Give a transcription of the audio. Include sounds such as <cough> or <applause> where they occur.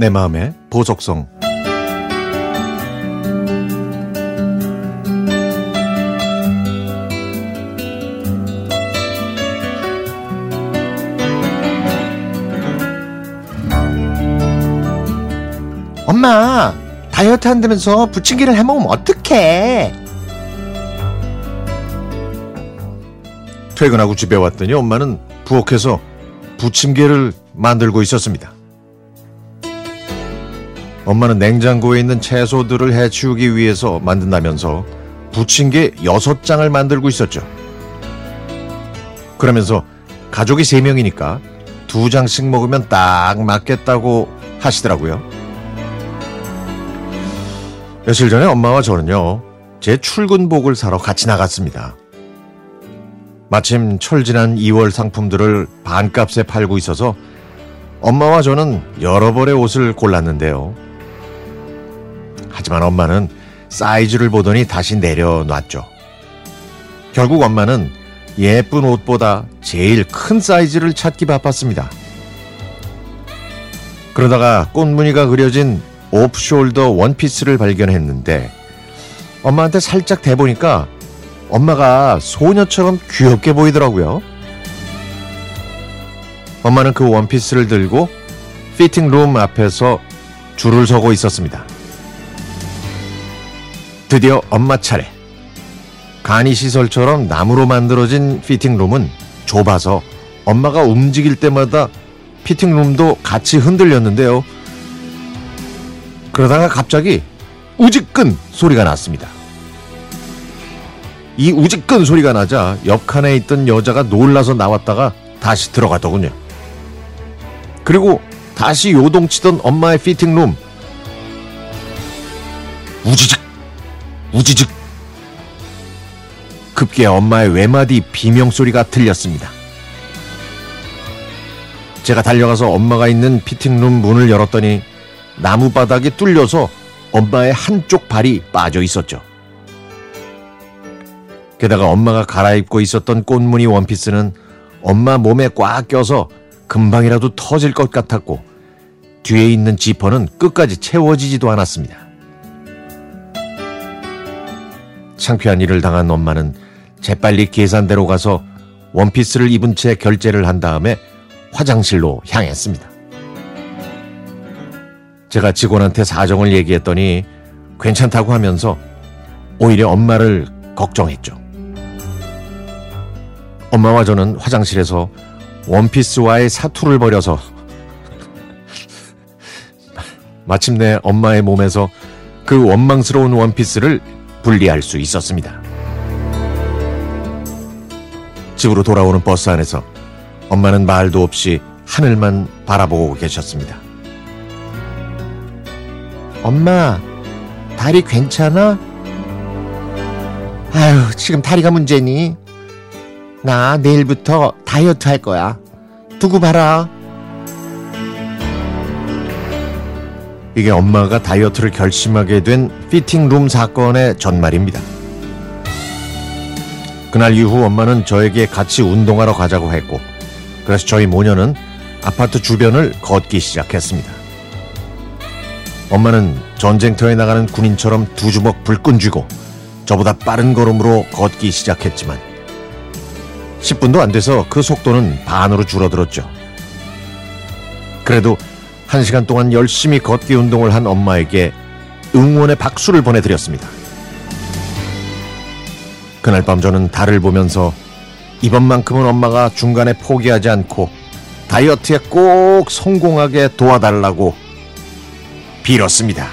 내 마음의 보석성 엄마, 다이어트 한다면서 부침개를 해먹으면 어떡해? 퇴근하고 집에 왔더니 엄마는 부엌에서 부침개를 만들고 있었습니다. 엄마는 냉장고에 있는 채소들을 해치우기 위해서 만든다면서 부침개 6장을 만들고 있었죠. 그러면서 가족이 3명이니까 2장씩 먹으면 딱 맞겠다고 하시더라고요. 며칠 전에 엄마와 저는요, 제 출근복을 사러 같이 나갔습니다. 마침 철 지난 2월 상품들을 반값에 팔고 있어서 엄마와 저는 여러 벌의 옷을 골랐는데요. 하지만 엄마는 사이즈를 보더니 다시 내려놨죠. 결국 엄마는 예쁜 옷보다 제일 큰 사이즈를 찾기 바빴습니다. 그러다가 꽃무늬가 그려진 오프숄더 원피스를 발견했는데 엄마한테 살짝 대보니까 엄마가 소녀처럼 귀엽게 보이더라고요. 엄마는 그 원피스를 들고 피팅룸 앞에서 줄을 서고 있었습니다. 드디어 엄마 차례. 간이시설처럼 나무로 만들어진 피팅룸은 좁아서 엄마가 움직일 때마다 피팅룸도 같이 흔들렸는데요. 그러다가 갑자기 우직근 소리가 났습니다. 이 우직근 소리가 나자 옆 칸에 있던 여자가 놀라서 나왔다가 다시 들어가더군요. 그리고 다시 요동치던 엄마의 피팅룸. 우지직, 우지직. 급기야 엄마의 외마디 비명소리가 들렸습니다. 제가 달려가서 엄마가 있는 피팅룸 문을 열었더니 나무 바닥이 뚫려서 엄마의 한쪽 발이 빠져 있었죠. 게다가 엄마가 갈아입고 있었던 꽃무늬 원피스는 엄마 몸에 꽉 껴서 금방이라도 터질 것 같았고 뒤에 있는 지퍼는 끝까지 채워지지도 않았습니다. 창피한 일을 당한 엄마는 재빨리 계산대로 가서 원피스를 입은 채 결제를 한 다음에 화장실로 향했습니다. 제가 직원한테 사정을 얘기했더니 괜찮다고 하면서 오히려 엄마를 걱정했죠. 엄마와 저는 화장실에서 원피스와의 사투를 벌여서 <laughs> 마침내 엄마의 몸에서 그 원망스러운 원피스를 분리할 수 있었습니다. 집으로 돌아오는 버스 안에서 엄마는 말도 없이 하늘만 바라보고 계셨습니다. 엄마, 다리 괜찮아? 아유, 지금 다리가 문제니? 나 내일부터 다이어트 할 거야. 두고 봐라. 이게 엄마가 다이어트를 결심하게 된 피팅룸 사건의 전말입니다. 그날 이후 엄마는 저에게 같이 운동하러 가자고 했고, 그래서 저희 모녀는 아파트 주변을 걷기 시작했습니다. 엄마는 전쟁터에 나가는 군인처럼 두 주먹 불끈 쥐고 저보다 빠른 걸음으로 걷기 시작했지만 10분도 안 돼서 그 속도는 반으로 줄어들었죠. 그래도 한 시간 동안 열심히 걷기 운동을 한 엄마에게 응원의 박수를 보내드렸습니다. 그날 밤 저는 달을 보면서 이번만큼은 엄마가 중간에 포기하지 않고 다이어트에 꼭 성공하게 도와달라고 빌었습니다.